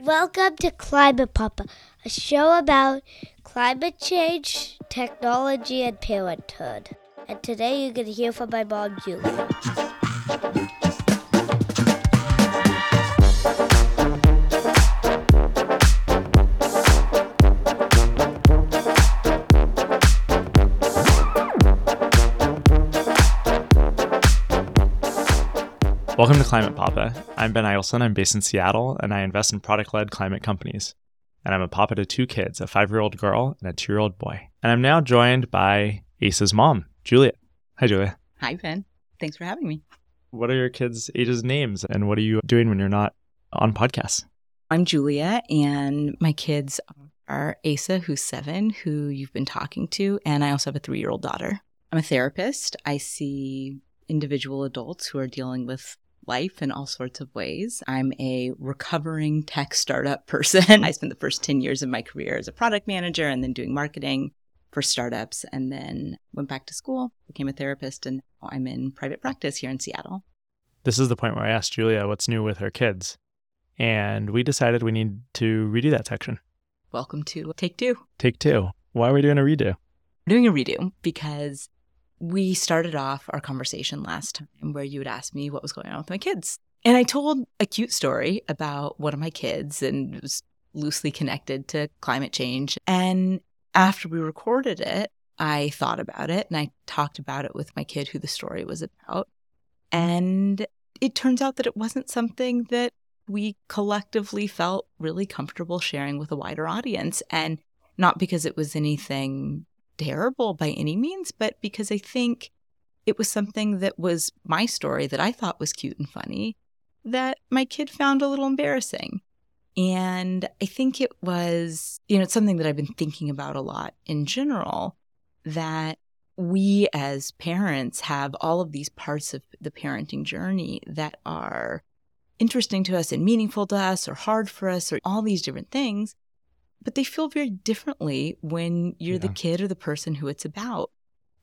Welcome to Climate Papa, a show about climate change, technology, and parenthood. And today you're going to hear from my mom, Julia. Welcome to Climate Papa. I'm Ben Eielson. I'm based in Seattle and I invest in product led climate companies. And I'm a papa to two kids, a five year old girl and a two year old boy. And I'm now joined by Asa's mom, Julia. Hi, Julia. Hi, Ben. Thanks for having me. What are your kids' ages' names and what are you doing when you're not on podcasts? I'm Julia, and my kids are Asa, who's seven, who you've been talking to, and I also have a three year old daughter. I'm a therapist. I see individual adults who are dealing with life in all sorts of ways. I'm a recovering tech startup person. I spent the first 10 years of my career as a product manager and then doing marketing for startups and then went back to school, became a therapist, and I'm in private practice here in Seattle. This is the point where I asked Julia what's new with her kids. And we decided we need to redo that section. Welcome to Take Two. Take two. Why are we doing a redo? We're doing a redo because we started off our conversation last time where you had asked me what was going on with my kids. And I told a cute story about one of my kids and it was loosely connected to climate change. And after we recorded it, I thought about it and I talked about it with my kid who the story was about. And it turns out that it wasn't something that we collectively felt really comfortable sharing with a wider audience. And not because it was anything terrible by any means, but because I think it was something that was my story that I thought was cute and funny that my kid found a little embarrassing. And I think it was, you know, it's something that I've been thinking about a lot in general that we as parents have all of these parts of the parenting journey that are interesting to us and meaningful to us or hard for us or all these different things but they feel very differently when you're yeah. the kid or the person who it's about.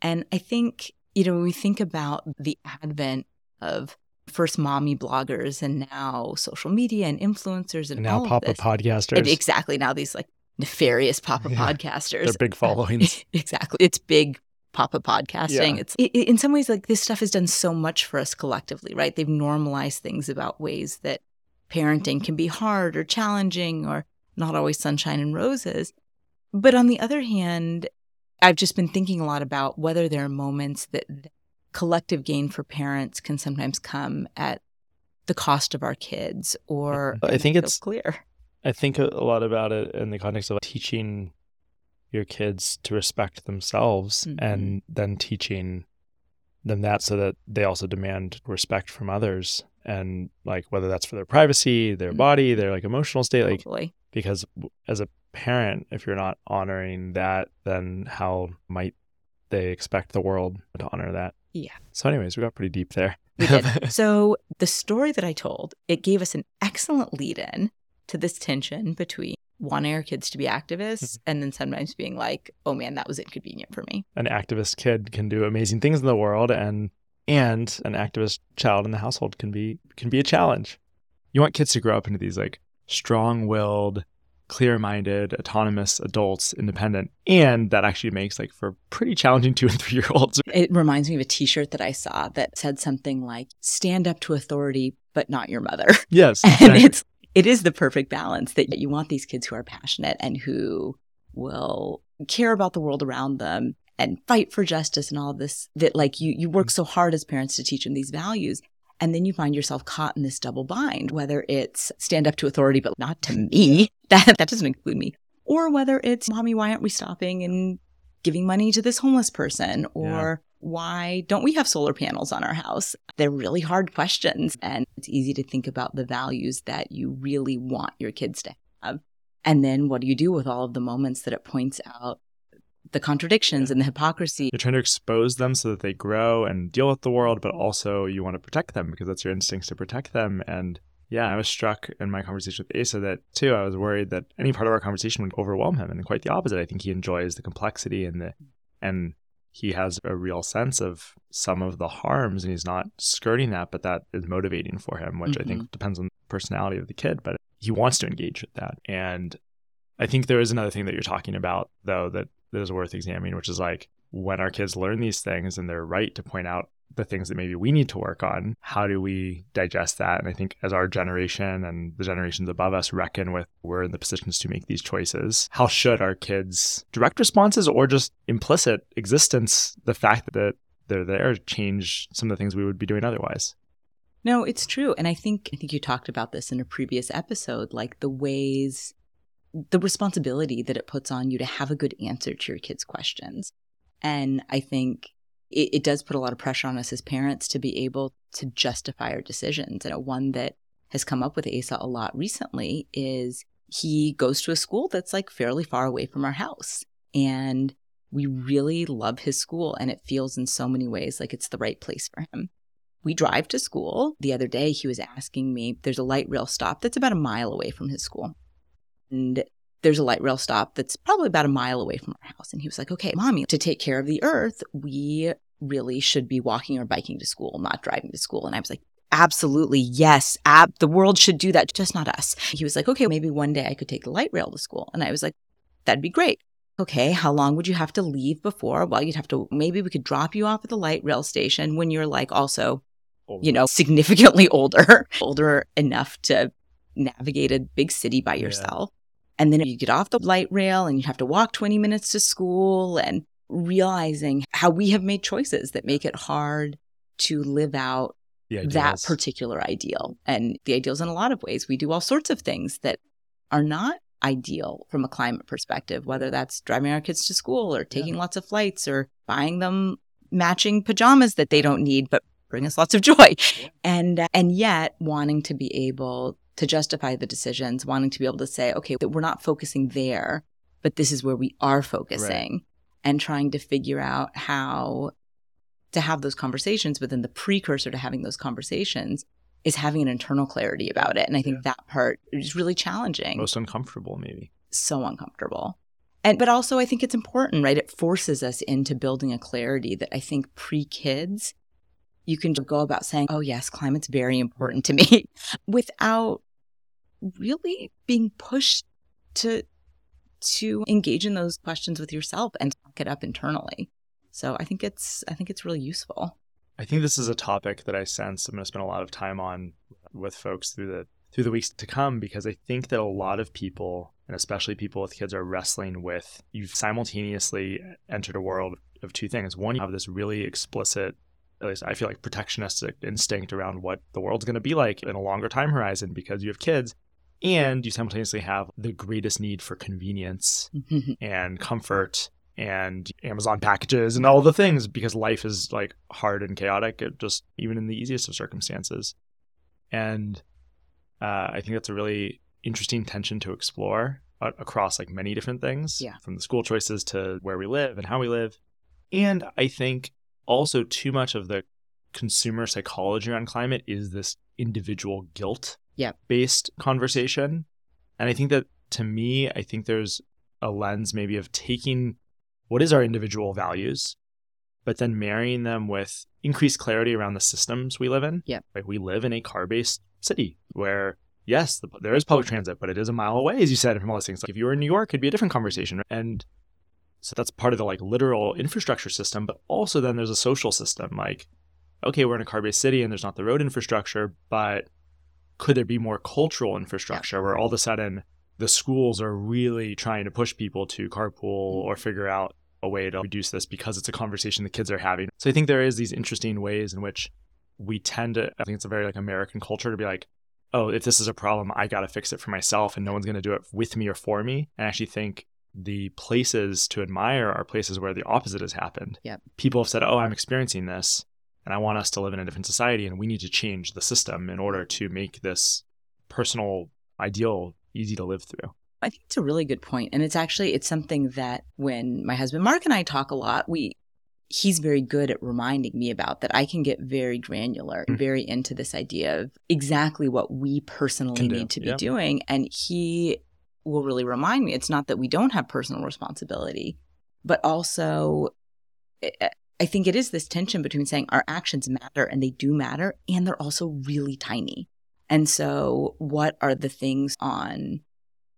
And I think, you know, when we think about the advent of first mommy bloggers and now social media and influencers and, and now papa this, podcasters. And exactly. Now these like nefarious papa yeah. podcasters. They're big followings. exactly. It's big papa podcasting. Yeah. It's it, in some ways like this stuff has done so much for us collectively, right? They've normalized things about ways that parenting can be hard or challenging or not always sunshine and roses. But on the other hand, I've just been thinking a lot about whether there are moments that collective gain for parents can sometimes come at the cost of our kids or I think it's clear. I think a lot about it in the context of teaching your kids to respect themselves mm-hmm. and then teaching them that so that they also demand respect from others and like whether that's for their privacy, their mm-hmm. body, their like emotional state like because as a parent if you're not honoring that then how might they expect the world to honor that? Yeah. So anyways we got pretty deep there. So the story that i told it gave us an excellent lead in to this tension between wanting our kids to be activists mm-hmm. and then sometimes being like oh man that was inconvenient for me. An activist kid can do amazing things in the world and and an activist child in the household can be can be a challenge. You want kids to grow up into these like strong willed, clear minded, autonomous adults, independent. And that actually makes like for pretty challenging two and three year olds. It reminds me of a t shirt that I saw that said something like, stand up to authority, but not your mother. Yes. and it's, it is the perfect balance that you want these kids who are passionate and who will care about the world around them and fight for justice and all this that like you you work so hard as parents to teach them these values and then you find yourself caught in this double bind, whether it's stand up to authority, but not to me. That, that doesn't include me. Or whether it's, mommy, why aren't we stopping and giving money to this homeless person? Or yeah. why don't we have solar panels on our house? They're really hard questions. And it's easy to think about the values that you really want your kids to have. And then what do you do with all of the moments that it points out the contradictions and the hypocrisy. You're trying to expose them so that they grow and deal with the world, but also you want to protect them because that's your instincts to protect them. And yeah, I was struck in my conversation with Asa that too, I was worried that any part of our conversation would overwhelm him. And quite the opposite. I think he enjoys the complexity and the and he has a real sense of some of the harms and he's not skirting that, but that is motivating for him, which mm-hmm. I think mm-hmm. depends on the personality of the kid. But he wants to engage with that. And I think there is another thing that you're talking about, though, that, that is worth examining, which is like when our kids learn these things and they're right to point out the things that maybe we need to work on, how do we digest that? And I think as our generation and the generations above us reckon with we're in the positions to make these choices, how should our kids' direct responses or just implicit existence, the fact that they're there, change some of the things we would be doing otherwise? No, it's true. And I think I think you talked about this in a previous episode, like the ways the responsibility that it puts on you to have a good answer to your kids' questions. And I think it, it, does put a lot of pressure on us as parents to be able to justify our decisions. And one that has come up with Asa a lot recently is he goes to a school that's like fairly far away from our house. And we really love his school, and it feels in so many ways like it's the right place for him. We drive to school. The other day, he was asking me, there's a light rail stop that's about a mile away from his school. And there's a light rail stop that's probably about a mile away from our house. And he was like, okay, mommy, to take care of the earth, we really should be walking or biking to school, not driving to school. And I was like, absolutely, yes, ab- the world should do that, just not us. He was like, okay, maybe one day I could take the light rail to school. And I was like, that'd be great. Okay, how long would you have to leave before? Well, you'd have to, maybe we could drop you off at the light rail station when you're like also, you know, significantly older, older enough to navigate a big city by yourself. Yeah. And then you get off the light rail and you have to walk 20 minutes to school and realizing how we have made choices that make it hard to live out that particular ideal. And the ideals in a lot of ways. We do all sorts of things that are not ideal from a climate perspective, whether that's driving our kids to school or taking yeah. lots of flights or buying them matching pajamas that they don't need but bring us lots of joy. Yeah. And uh, and yet wanting to be able to justify the decisions, wanting to be able to say, okay, that we're not focusing there, but this is where we are focusing. Right and trying to figure out how to have those conversations. But then the precursor to having those conversations is having an internal clarity about it. And I think yeah. that part is really challenging. Most uncomfortable, maybe. So uncomfortable. And but also I think it's important, right? It forces us into building a clarity that I think pre-kids you can go about saying, "Oh yes, climate's very important to me," without really being pushed to to engage in those questions with yourself and talk it up internally. So I think it's I think it's really useful. I think this is a topic that I sense I'm going to spend a lot of time on with folks through the through the weeks to come because I think that a lot of people and especially people with kids are wrestling with you've simultaneously entered a world of two things. One, you have this really explicit at least I feel like protectionistic instinct around what the world's going to be like in a longer time horizon because you have kids and you simultaneously have the greatest need for convenience and comfort and Amazon packages and all the things because life is like hard and chaotic, just even in the easiest of circumstances. And uh, I think that's a really interesting tension to explore uh, across like many different things, yeah. from the school choices to where we live and how we live. And I think also too much of the consumer psychology around climate is this individual guilt yep. based conversation. And I think that to me, I think there's a lens maybe of taking what is our individual values, but then marrying them with increased clarity around the systems we live in. Yeah. Like we live in a car based city where, yes, the, there is public transit, but it is a mile away, as you said, from all those things. Like if you were in New York, it'd be a different conversation. And so that's part of the like literal infrastructure system. But also then there's a social system. Like, okay, we're in a car based city and there's not the road infrastructure, but could there be more cultural infrastructure where all of a sudden the schools are really trying to push people to carpool mm-hmm. or figure out a way to reduce this because it's a conversation the kids are having. So I think there is these interesting ways in which we tend to I think it's a very like American culture to be like, oh, if this is a problem, I got to fix it for myself and no one's going to do it with me or for me. And I actually think the places to admire are places where the opposite has happened. Yep. People have said, "Oh, I'm experiencing this and I want us to live in a different society and we need to change the system in order to make this personal ideal easy to live through. I think it's a really good point and it's actually it's something that when my husband Mark and I talk a lot, we he's very good at reminding me about that I can get very granular mm-hmm. very into this idea of exactly what we personally need to be yep. doing and he will really remind me it's not that we don't have personal responsibility but also I think it is this tension between saying our actions matter and they do matter, and they're also really tiny. And so, what are the things on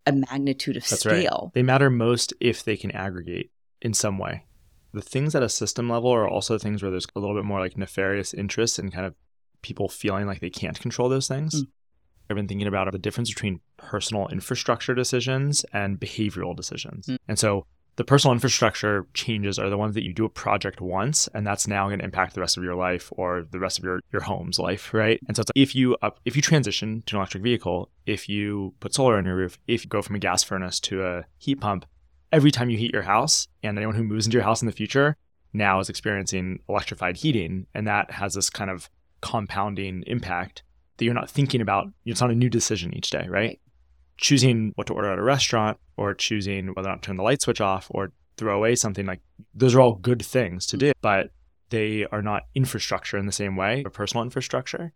a magnitude of That's scale? right. They matter most if they can aggregate in some way. The things at a system level are also things where there's a little bit more like nefarious interests and kind of people feeling like they can't control those things. Mm. I've been thinking about the difference between personal infrastructure decisions and behavioral decisions. Mm. And so the personal infrastructure changes are the ones that you do a project once and that's now going to impact the rest of your life or the rest of your, your home's life right and so it's like if you up, if you transition to an electric vehicle if you put solar on your roof if you go from a gas furnace to a heat pump every time you heat your house and anyone who moves into your house in the future now is experiencing electrified heating and that has this kind of compounding impact that you're not thinking about. It's not a new decision each day right, Right. choosing what to order at a restaurant or choosing whether or not to turn the light switch off or throw away something like those are all good things to mm-hmm. do but they are not infrastructure in the same way or personal infrastructure.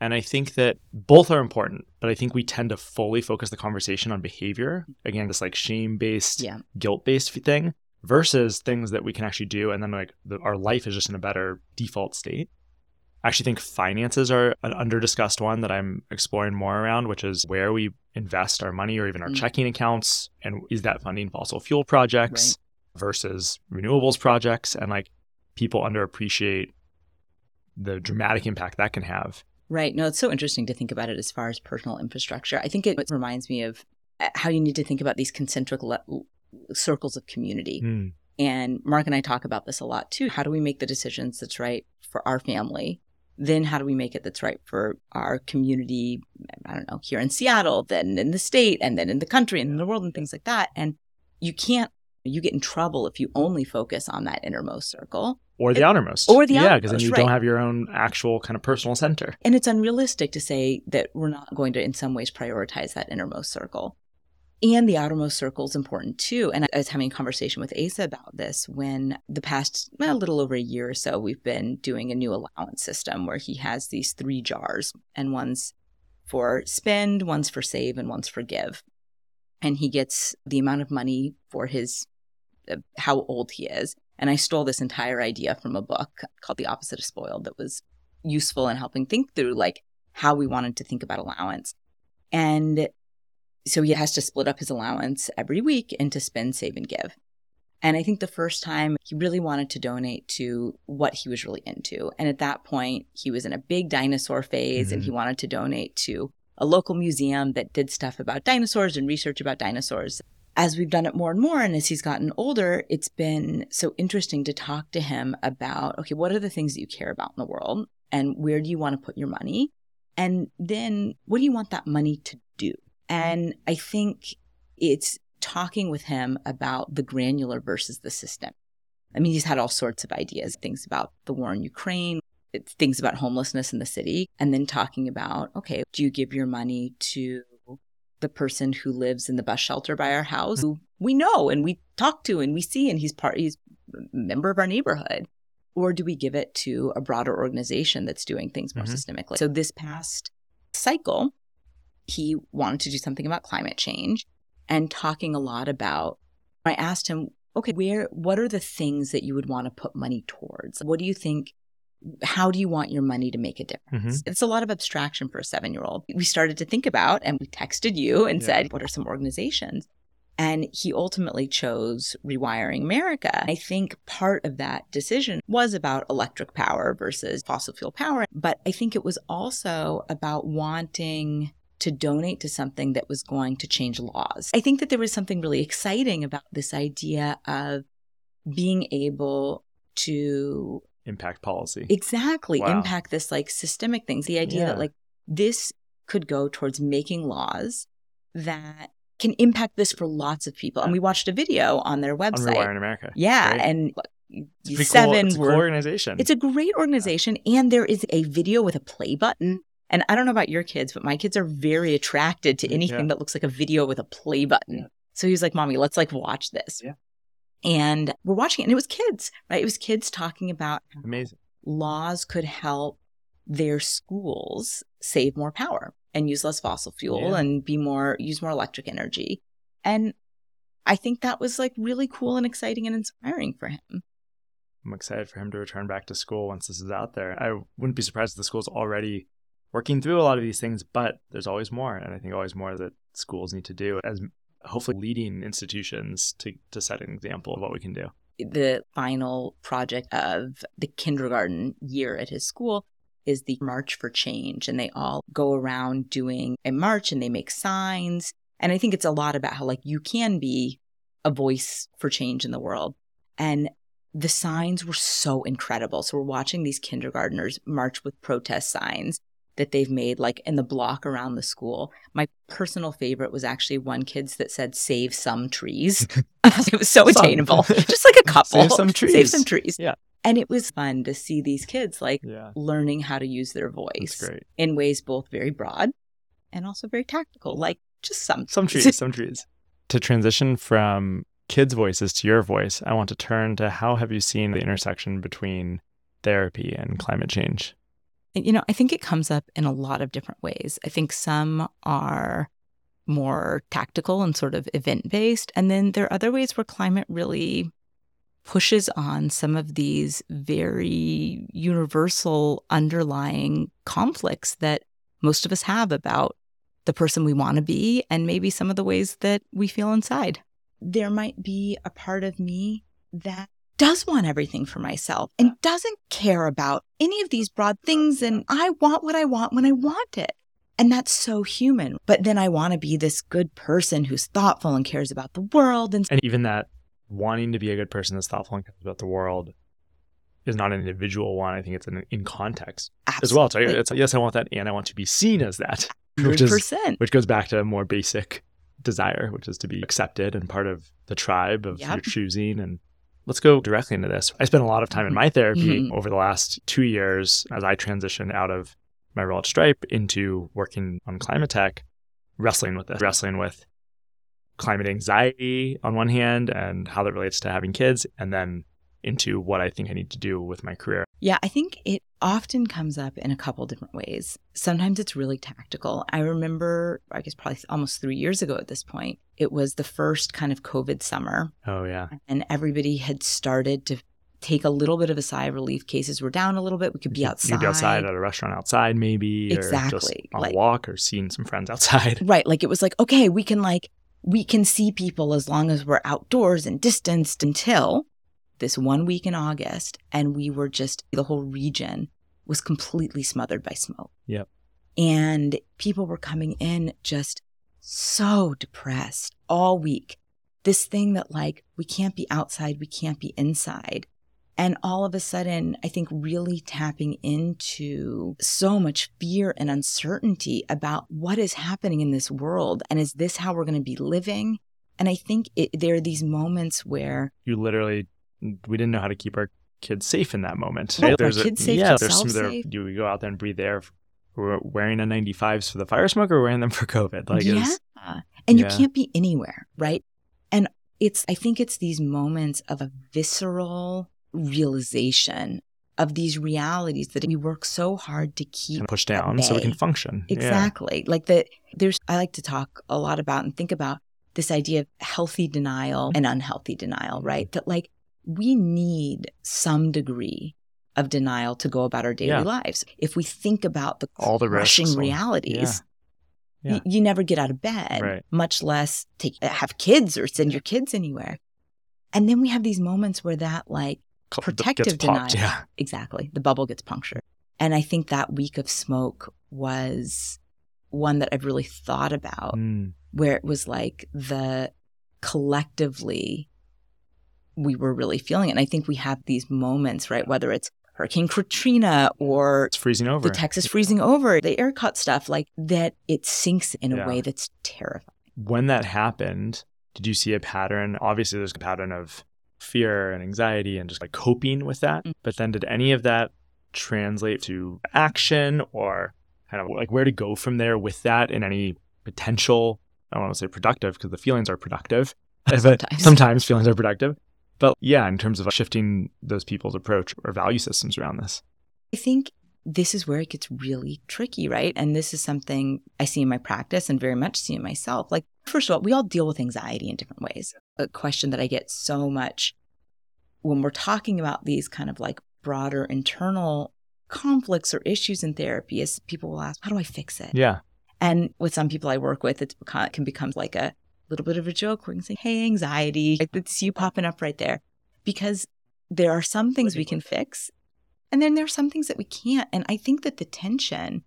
And i think that both are important but i think we tend to fully focus the conversation on behavior. Again this like shame based Yeah. guilt based thing versus things that we can actually do and then like the, our life is just in a better default state I actually think finances are an under discussed one that I'm exploring more around, which is where we invest our money or even our Mm. checking accounts. And is that funding fossil fuel projects versus renewables projects? And like people underappreciate the dramatic impact that can have. Right. No, it's so interesting to think about it as far as personal infrastructure. I think it reminds me of uh, how you need to think about these concentric le- circles of community. Hmm. And Mark and I talk about this a lot too. How do we make the decisions that's right for our family? Then how do we make it that's right for our community? I don't know, here in Seattle, then in the state, and then in the country and in the world and things like that. And you can't, you get in trouble if you only focus on that innermost circle. Or the It- outermost. or the Yeah, because then you right. don't have your own actual kind of personal center. And it's unrealistic to say that we're not going to, in some ways, prioritize that innermost circle. And the outermost circle is important too. And I was having a conversation with Asa about this when the past well, a little over a year or so, we've been doing a new allowance system where he has these three jars, and one's for spend, one's for save, and one's for give. And he gets the amount of money for his uh, how old he is. And I stole this entire idea from a book called The Opposite of Spoiled that was useful in helping think through like how we wanted to think about allowance. And so he has to split up his allowance every week into spend, save, and give. And I think the first time he really wanted to donate to what he was really into. And at that point, he was in a big dinosaur phase and Mhm. he wanted to donate to a local museum that did stuff about dinosaurs and research about dinosaurs. As we've done it more and more, and as he's gotten older, it's been so interesting to talk to him about okay, what are the things that you care about in the world? And where do you want to put your money? And then what do you want that money to do? And I think it's talking with him about the granular versus the system. I mean, he's had all sorts of ideas, things about the war in Ukraine, things about homelessness in the city, and then talking about, okay, do you give your money to the person who lives in the bus shelter by our house, who we know and we talk to and we see, and he's part, he's a member of our neighborhood? Or do we give it to a broader organization that's doing things more Mhm. systemically? So this past cycle, he wanted to do something about climate change and talking a lot about I asked him, okay, where what are the things that you would want to put money towards? What do you think how do you want your money to make a difference? Mm-hmm. It's a lot of abstraction for a 7-year-old. We started to think about and we texted you and Yeah. said, what are some organizations? And he ultimately chose Rewiring America. I think part of that decision was about electric power versus fossil fuel power. But I think it was also about wanting to donate to something that was going to change laws. I think that there was something really exciting about this idea of being able to Impact policy. exactly Wow. impact this like systemic things. The idea Yeah. that like this could go towards making laws that can impact this for lots of people. And we watched a video on their on website. in America. Yeah, Great. and It's seven cool. It's a cool organization. it's a great organization, and there is a video with a play button. And I don't know about your kids, but my kids are very attracted to mm, anything Yeah. that looks like a video with a play button. Yeah. So he was like, "Mommy, let's like watch this." Yeah. And we're watching it, and it was kids, right? It was kids talking about Amazing. laws could help their schools save more power and use less fossil fuel Yeah. and be more use more electric energy. And I think that was like really cool and exciting and inspiring for him. I'm excited for him to return back to school once this is out there. I wouldn't be surprised if the school's already working through a lot of these things, but there's always more. And I think always more that schools need to do as hopefully leading institutions to, to set an example of what we can do. The final project of the kindergarten year at his school is the March for Change. And they all go around doing a march and they make signs. And I think it's a lot about how, like, you can be a voice for change in the world. And the signs were so incredible. So we're watching these kindergartners march with protest signs that they've made like in the block around the school. My personal favorite was actually one kid's that said save some trees. it was so some. attainable. Just like a couple. Save some trees. Save some trees. Yeah. And it was fun to see these kids like yeah. learning how to use their voice in ways both very broad and also very tactical, like just some some trees, some trees. To transition from kids' voices to your voice, I want to turn to how have you seen the intersection between therapy and climate change? You know, I think it comes up in a lot of different ways. I think some are more tactical and sort of event based. And then there are other ways where climate really pushes on some of these very universal underlying conflicts that most of us have about the person we want to be and maybe some of the ways that we feel inside. There might be a part of me that does want everything for myself and doesn't care about any of these broad things. And I want what I want when I want it. And that's so human. But then I want to be this good person who's thoughtful and cares about the world. And, and even that wanting to be a good person that's thoughtful and cares about the world is not an individual one. I think it's an, in context Absolutely. as well. So it's, yes, I want that, and I want to be seen as that, which is which goes back to a more basic desire, which is to be accepted and part of the tribe of yep. your choosing and let's go directly into this. I spent a lot of time in my therapy mm-hmm. over the last two years as I transitioned out of my role at Stripe into working on climate tech, wrestling with this, wrestling with climate anxiety on one hand and how that relates to having kids, and then into what I think I need to do with my career. Yeah, I think it often comes up in a couple different ways. Sometimes it's really tactical. I remember, I guess probably almost three years ago at this point, it was the first kind of COVID summer. Oh, yeah. And everybody had started to take a little bit of a sigh of relief. Cases were down a little bit. We could be outside. You'd be outside at a restaurant outside, maybe. Exactly. on like, a walk or seeing some friends outside. Right. Like it was like, okay, we can like, we can see people as long as we're outdoors and distanced until this one week in August, and we were just, the whole region was completely smothered by smoke. Yep. And people were coming in just so depressed all week. This thing that, like, we can't be outside, we can't be inside. And all of a sudden, I think really tapping into so much fear and uncertainty about what is happening in this world. And is this how we're going to be living? And I think it, there are these moments where you literally we didn't know how to keep our kids safe in that moment. Right? There's our kids a, safe, yeah, there's some there, do we go out there and breathe air? We're wearing N95s for the fire smoke or wearing them for COVID? Like, yeah. and yeah. you can't be anywhere, right? And it's, I think it's these moments of a visceral realization of these realities that we work so hard to keep push down so we can function. Exactly. Yeah. Like that there's I like to talk a lot about and think about this idea of healthy denial and unhealthy denial, right? That like we need some degree of denial to go about our daily yeah. lives. If we think about the all the crushing realities, yeah. Yeah. you never get out of bed, right. much less take have kids or send your kids anywhere. And then we have these moments where that like protective denial, yeah. exactly, the bubble gets punctured. And I think that week of smoke was one that I've really thought about, mm. where it was like the collectively we were really feeling it. And I think we have these moments, right? Whether it's Hurricane Katrina or it's freezing over. The Texas freezing over, the air ERCOT stuff, like that it sinks in yeah. a way that's terrifying. When that happened, did you see a pattern? Obviously, there's a pattern of fear and anxiety and just like coping with that. Mm-hmm. But then did any of that translate to action or kind of like where to go from there with that in any potential, I don't want to say productive because the feelings are productive, sometimes. but sometimes feelings are productive. But yeah, in terms of shifting those people's approach or value systems around this. I think this is where it gets really tricky, right? And this is something I see in my practice and very much see in myself. Like, first of all, we all deal with anxiety in different ways. A question that I get so much when we're talking about these kind of like broader internal conflicts or issues in therapy is people will ask, how do I fix it? Yeah. And with some people I work with, it can become like a little bit of a joke where you can say, hey, anxiety, it's you popping up right there. Because there are some things we can fix, and then there are some things that we can't. And I think that the tension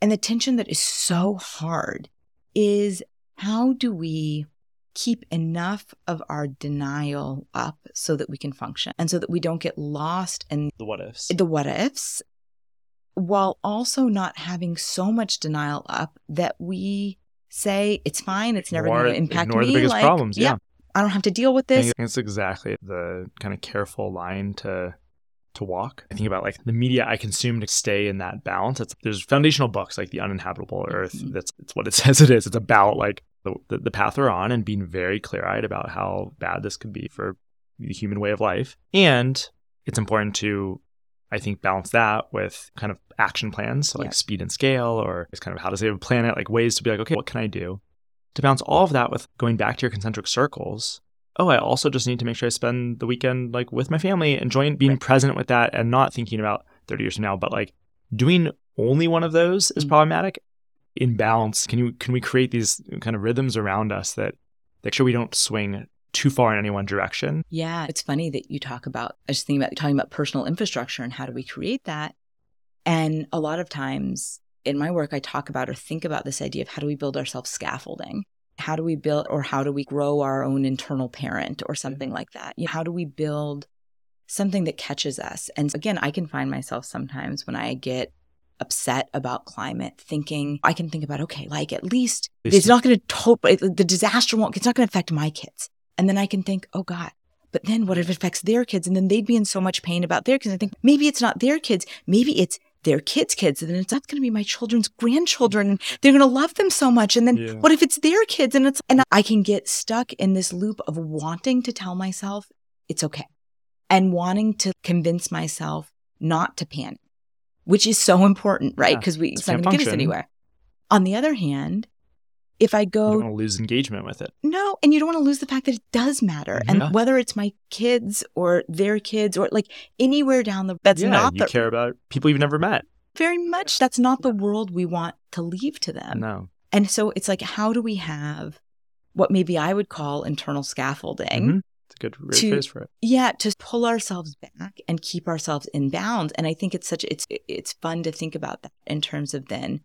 and the tension that is so hard is how do we keep enough of our denial up so that we can function and so that we don't get lost in the what ifs. The what ifs while also not having so much denial up that we say it's fine, it's never going to impact ignore me. the biggest like, problems. Yeah. I don't have to deal with I this. think it's exactly the kind of careful line to to walk. I think about like the media I consume to stay in that balance. It's there's foundational books like The Uninhabitable Earth. Mhm. That's it's what it says it is. It's about like the, the, the path we're on and being very clear eyed about how bad this could be for the human way of life. And it's important to I think balance that with kind of action plans, so like Yeah. speed and scale, or just kind of how to save a planet, like ways to be like, okay, what can I do? To balance all of that with going back to your concentric circles. Oh, I also just need to make sure I spend the weekend like with my family, enjoying being present with that, and not thinking about 30 years from now. But like doing only one of those is Mm. problematic. In balance, can you can we create these kind of rhythms around us that make sure we don't swing too far in any one direction? Yeah, it's funny that you talk about. I was thinking about talking about personal infrastructure and how do we create that. And a lot of times in my work, I talk about or think about this idea of how do we build ourselves scaffolding? How do we build or how do we grow our own internal parent or mm-hmm. something like that? You know, how do we build something that catches us? And again, I can find myself sometimes when I get upset about climate thinking i can think about okay like at least At least- it's not going to the disaster won't it's not going to affect my kids and then i can think oh god but then what if it affects their kids? And then they'd be in so much pain about their kids. I think maybe it's not their kids. Maybe it's their kids kids. And then it's not going to be my children's grandchildren. And they're going to love them so much. And then Yeah. what if it's their kids? And it's and i can get stuck in this loop of wanting to tell myself it's okay and wanting to convince myself not to panic which is so important right? Yeah, because we it's not going to get us anywhere. On the other hand if i go, You don't want to lose engagement with it. no, and you don't want to lose the fact that it does matter. Yeah. And whether it's my kids or their kids or like anywhere down the that's yeah, not you the care about people you've never met. very much that's not the world we want to leave to them. No. And so it's like how do we have what maybe I would call internal scaffolding? Mhm. It's a good to- phrase for it. Yeah, to pull ourselves back and keep ourselves in bounds. And I think it's such it's it's fun to think about that in terms of then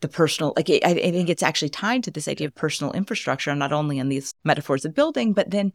the personal like I, I think it's actually tied to this idea of personal infrastructure, not only in these metaphors of building, but then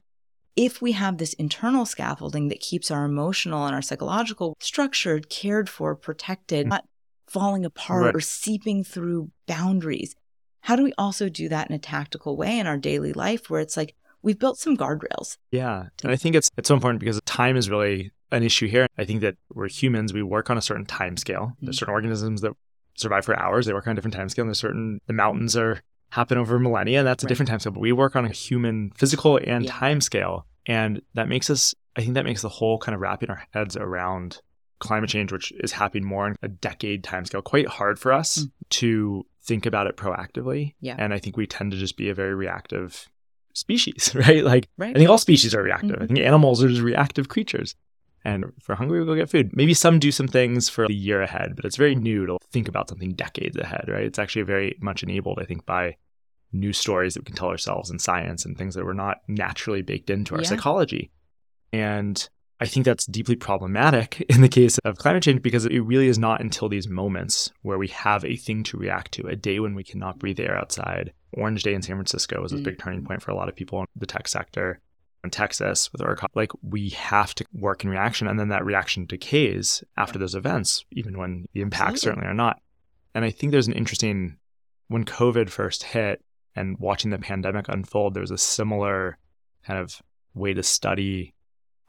if we have this internal scaffolding that keeps our emotional and our psychological structured, cared for, protected, not falling apart Right. or seeping through boundaries, how do we also do that in a tactical way in our daily life where it's like we've built some guardrails? Yeah. And I think it's it's so important because time is really an issue here. I think that we're humans, we work on a certain time scale. There's Mhm. certain organisms that survive for hours, they work on a different time scale. And there's certain the mountains are happen over millennia, and that's a Right. different time scale. But we work on a human physical and Yeah. time scale. And that makes us I think that makes the whole kind of wrapping our heads around climate change, which is happening more in a decade time scale, quite hard for us Mm. to think about it proactively. Yeah. And I think we tend to just be a very reactive species, right? Like Right. I think all species are reactive. I Mhm. think animals are just reactive creatures. And if we're hungry, we go get food. Maybe some do some things for the year ahead, but it's very new to think about something decades ahead, right? It's actually very much enabled, I think, by new stories that we can tell ourselves in science and things that were not naturally baked into our Yeah. psychology. And I think that's deeply problematic in the case of climate change because it really is not until these moments where we have a thing to react to, a day when we cannot breathe air outside. Orange Day in San Francisco was a Mm. big turning point for a lot of people in the tech sector. In Texas, with our like, we have to work in reaction, and then that reaction decays after those events, even when the impacts certainly are not. And I think there's an interesting when COVID first hit and watching the pandemic unfold, there was a similar kind of way to study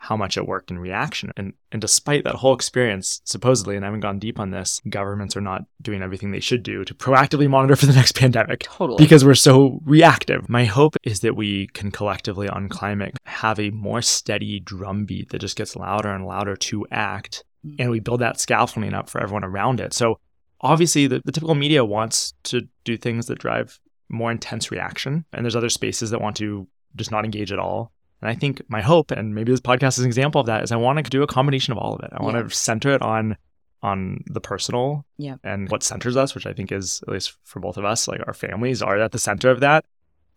how much it worked in reaction. And and despite that whole experience, supposedly, and I haven't gone deep on this, governments are not doing everything they should do to proactively monitor for the next pandemic Totally. because we're so reactive. My hope is that we can collectively on climate have a more steady drumbeat that just gets louder and louder to act. And we build that scaffolding up for everyone around it. So obviously the, the typical media wants to do things that drive more intense reaction. And there's other spaces that want to just not engage at all. And I think my hope, and maybe this podcast is an example of that, is I want to do a combination of all of it. I want to center it on on the personal Yeah. and what centers us, which I think is, at least for both of us, like our families are at the center of that.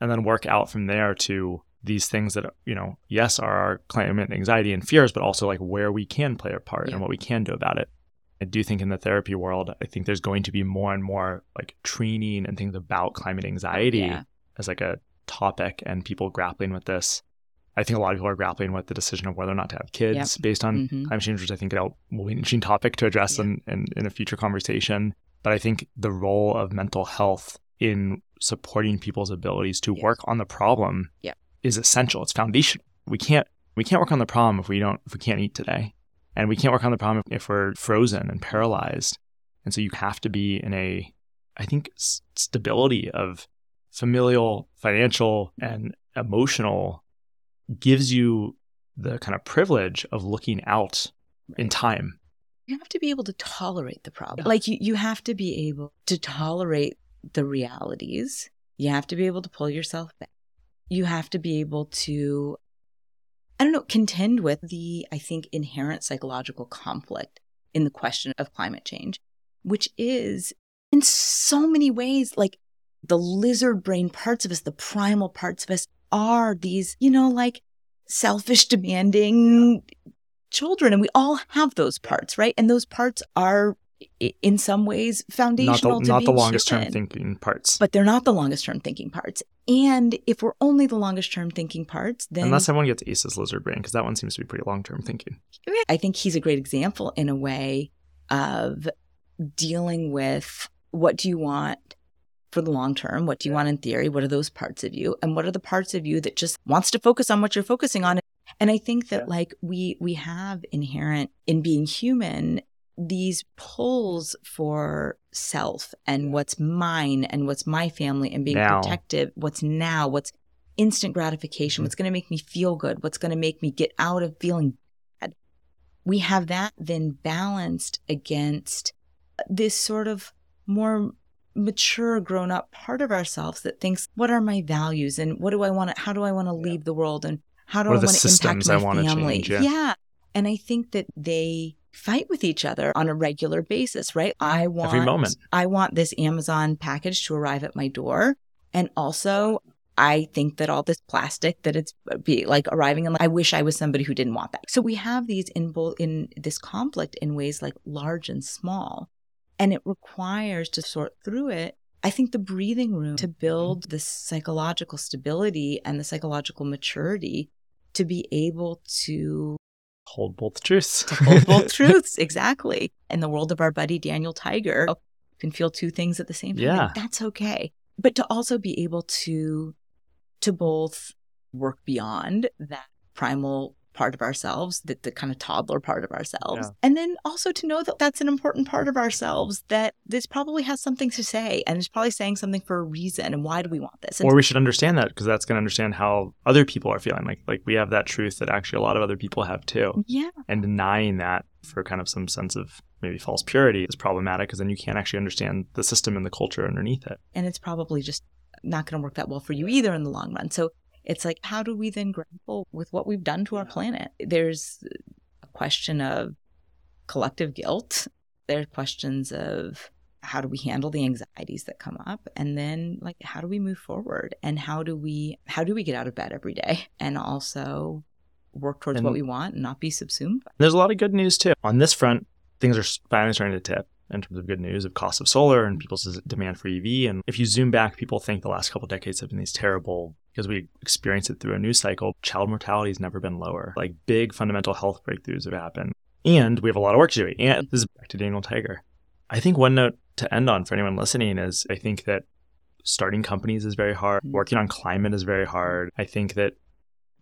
And then work out from there to these things that, you know, yes, are our climate anxiety and fears, but also like where we can play a part Yeah. and what we can do about it. I do think in the therapy world, I think there's going to be more and more like training and things about climate anxiety Yeah. as like a topic and people grappling with this. I think a lot of people are grappling with the decision of whether or not to have kids based on Mhm. climate change, which I think will be an interesting topic to address Yeah. in, in, in a future conversation. But I think the role of mental health in supporting people's abilities to Yeah. work on the problem is essential. It's foundational. We can't we can't work on the problem if we don't if we can't eat today. And we can't work on the problem if we're frozen and paralyzed. And so you have to be in a I think stability of familial, financial, and emotional gives you the kind of privilege of looking out in time. you have to be able to tolerate the problem. Like you, you have to be able to tolerate the realities. You have to be able to pull yourself back. You have to be able to, I don't know, contend with the, I think, inherent psychological conflict in the question of climate change, which is in so many ways like the lizard brain parts of us, the primal parts of us are these, you know, like selfish, demanding children. And we all have those parts, right? And those parts are in some ways Not the, foundational to not the longest term thinking parts. But they're not the longest term thinking parts. And if we're only the longest term thinking parts, then Unless everyone gets Asa's lizard brain, because that one seems to be pretty long term thinking. I think he's a great example in a way of dealing with what do you want for the long term? What do you want in theory? What are those parts of you? And what are the parts of you that just wants to focus on what you're focusing on? And I think that like we we have inherent in being human these pulls for self and what's mine and what's my family and being Now. protective, what's now, what's instant gratification, Mhm. what's going to make me feel good, what's going to make me get out of feeling bad. We have that then balanced against this sort of more mature grown up part of ourselves that thinks what are my values and what do I want to how do I want to leave the world and how do What I want to impact my family? change? Yeah. And I think that they fight with each other on a regular basis, right? I want Every moment. I want this Amazon package to arrive at my door. And also I think that all this plastic that it's uh, be like arriving in I wish I was somebody who didn't want that. So we have these in both in this conflict in ways like large and small. And it requires to sort through it. I think the breathing room to build the psychological stability and the psychological maturity to be able to Hold both truths. to hold both truths exactly in the world of our buddy daniel tiger you can feel two things at the same time Yeah. that's okay but to also be able to to both work beyond that primal part of ourselves that the kind of toddler part of ourselves Yeah. and then also to know that that's an important part of ourselves that this probably has something to say and it's probably saying something for a reason and why do we want this and or we should understand that because that's going to understand how other people are feeling. Like like we have that truth that actually a lot of other people have too. yeah And denying that for kind of some sense of maybe false purity is problematic because then you can't actually understand the system and the culture underneath it. and it's probably just not going to work that well for you either in the long run. So it's like, how do we then grapple with what we've done to our planet? There's a question of collective guilt. There are questions of how do we handle the anxieties that come up and then like how do we move forward and how do we how do we get out of bed every day and also work towards And- what we want and not be subsumed by There's a lot of good news too. On this front, things are finally starting to tip in terms of good news of cost of solar and people's demand for EV. And if you zoom back, people think the last couple decades have been these terrible because we experienced it through a news cycle. Child mortality has never been lower. Like big fundamental health breakthroughs have happened. And we have a lot of work to do. And this is back to Daniel Tiger. I think one note to end on for anyone listening is I think that starting companies is very hard. Mhm. Working on climate is very hard. I think that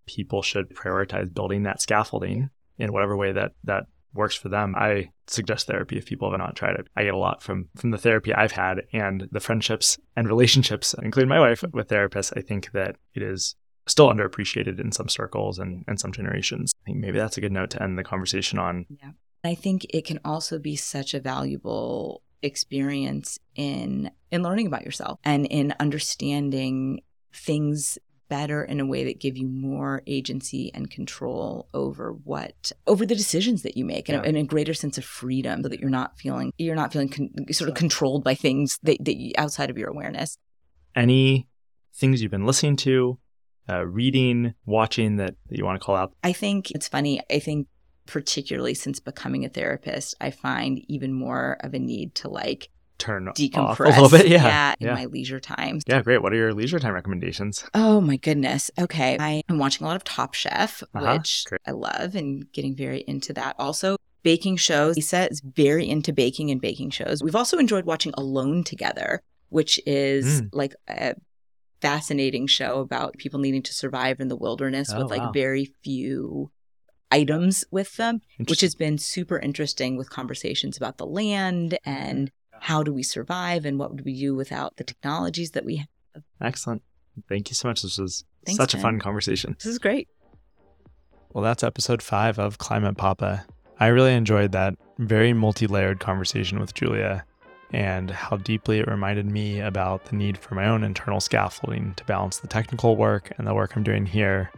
people should prioritize building that scaffolding in whatever way that that works for them. I suggest therapy if people have not tried it. I get a lot from from the therapy I've had and the friendships and relationships, including my wife with therapists. I think that it is still underappreciated in some circles and, and some generations. I think maybe that's a good note to end the conversation on. Yeah. I think it can also be such a valuable experience in in learning about yourself and in understanding things better in a way that give you more agency and control over what over the decisions that you make and, Yeah. a, and a greater sense of freedom so that you're not feeling you're not feeling con- sort of controlled by things that, that you, outside of your awareness Any things you've been listening to, uh, reading, watching that, that you want to call out? I think it's funny. I think particularly since becoming a therapist, I find even more of a need to like Turn off decompress a little bit. Yeah. in yeah. my leisure times. Yeah, great. What are your leisure time recommendations? Oh my goodness. Okay. I am watching a lot of Top Chef, Uh-huh. which Great. I love and getting very into that. Also, baking shows. Lisa is very into baking and baking shows. We've also enjoyed watching Alone Together, which is Mm. like a fascinating show about people needing to survive in the wilderness Oh, with like wow. very few items with them, which has been super interesting with conversations about the land and how do we survive and what would we do without the technologies that we have. Excellent. Thank you so much. This was Thanks, such a fun conversation. This is great. Well, that's episode five of Climate Papa. I really enjoyed that very multi layered conversation with Julia and how deeply it reminded me about the need for my own internal scaffolding to balance the technical work and the work I'm doing here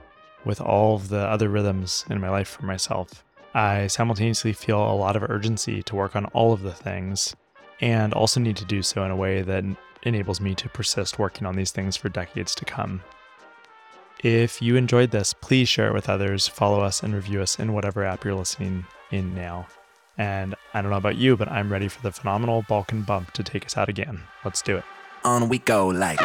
with all of the other rhythms in my life for myself. I simultaneously feel a lot of urgency to work on all of the things and also need to do so in a way that enables me to persist working on these things for decades to come. If you enjoyed this, please share it with others, follow us, and review us in whatever app you're listening in now. And I don't know about you, but I'm ready for the phenomenal Balkan bump to take us out again. Let's do it. on we go like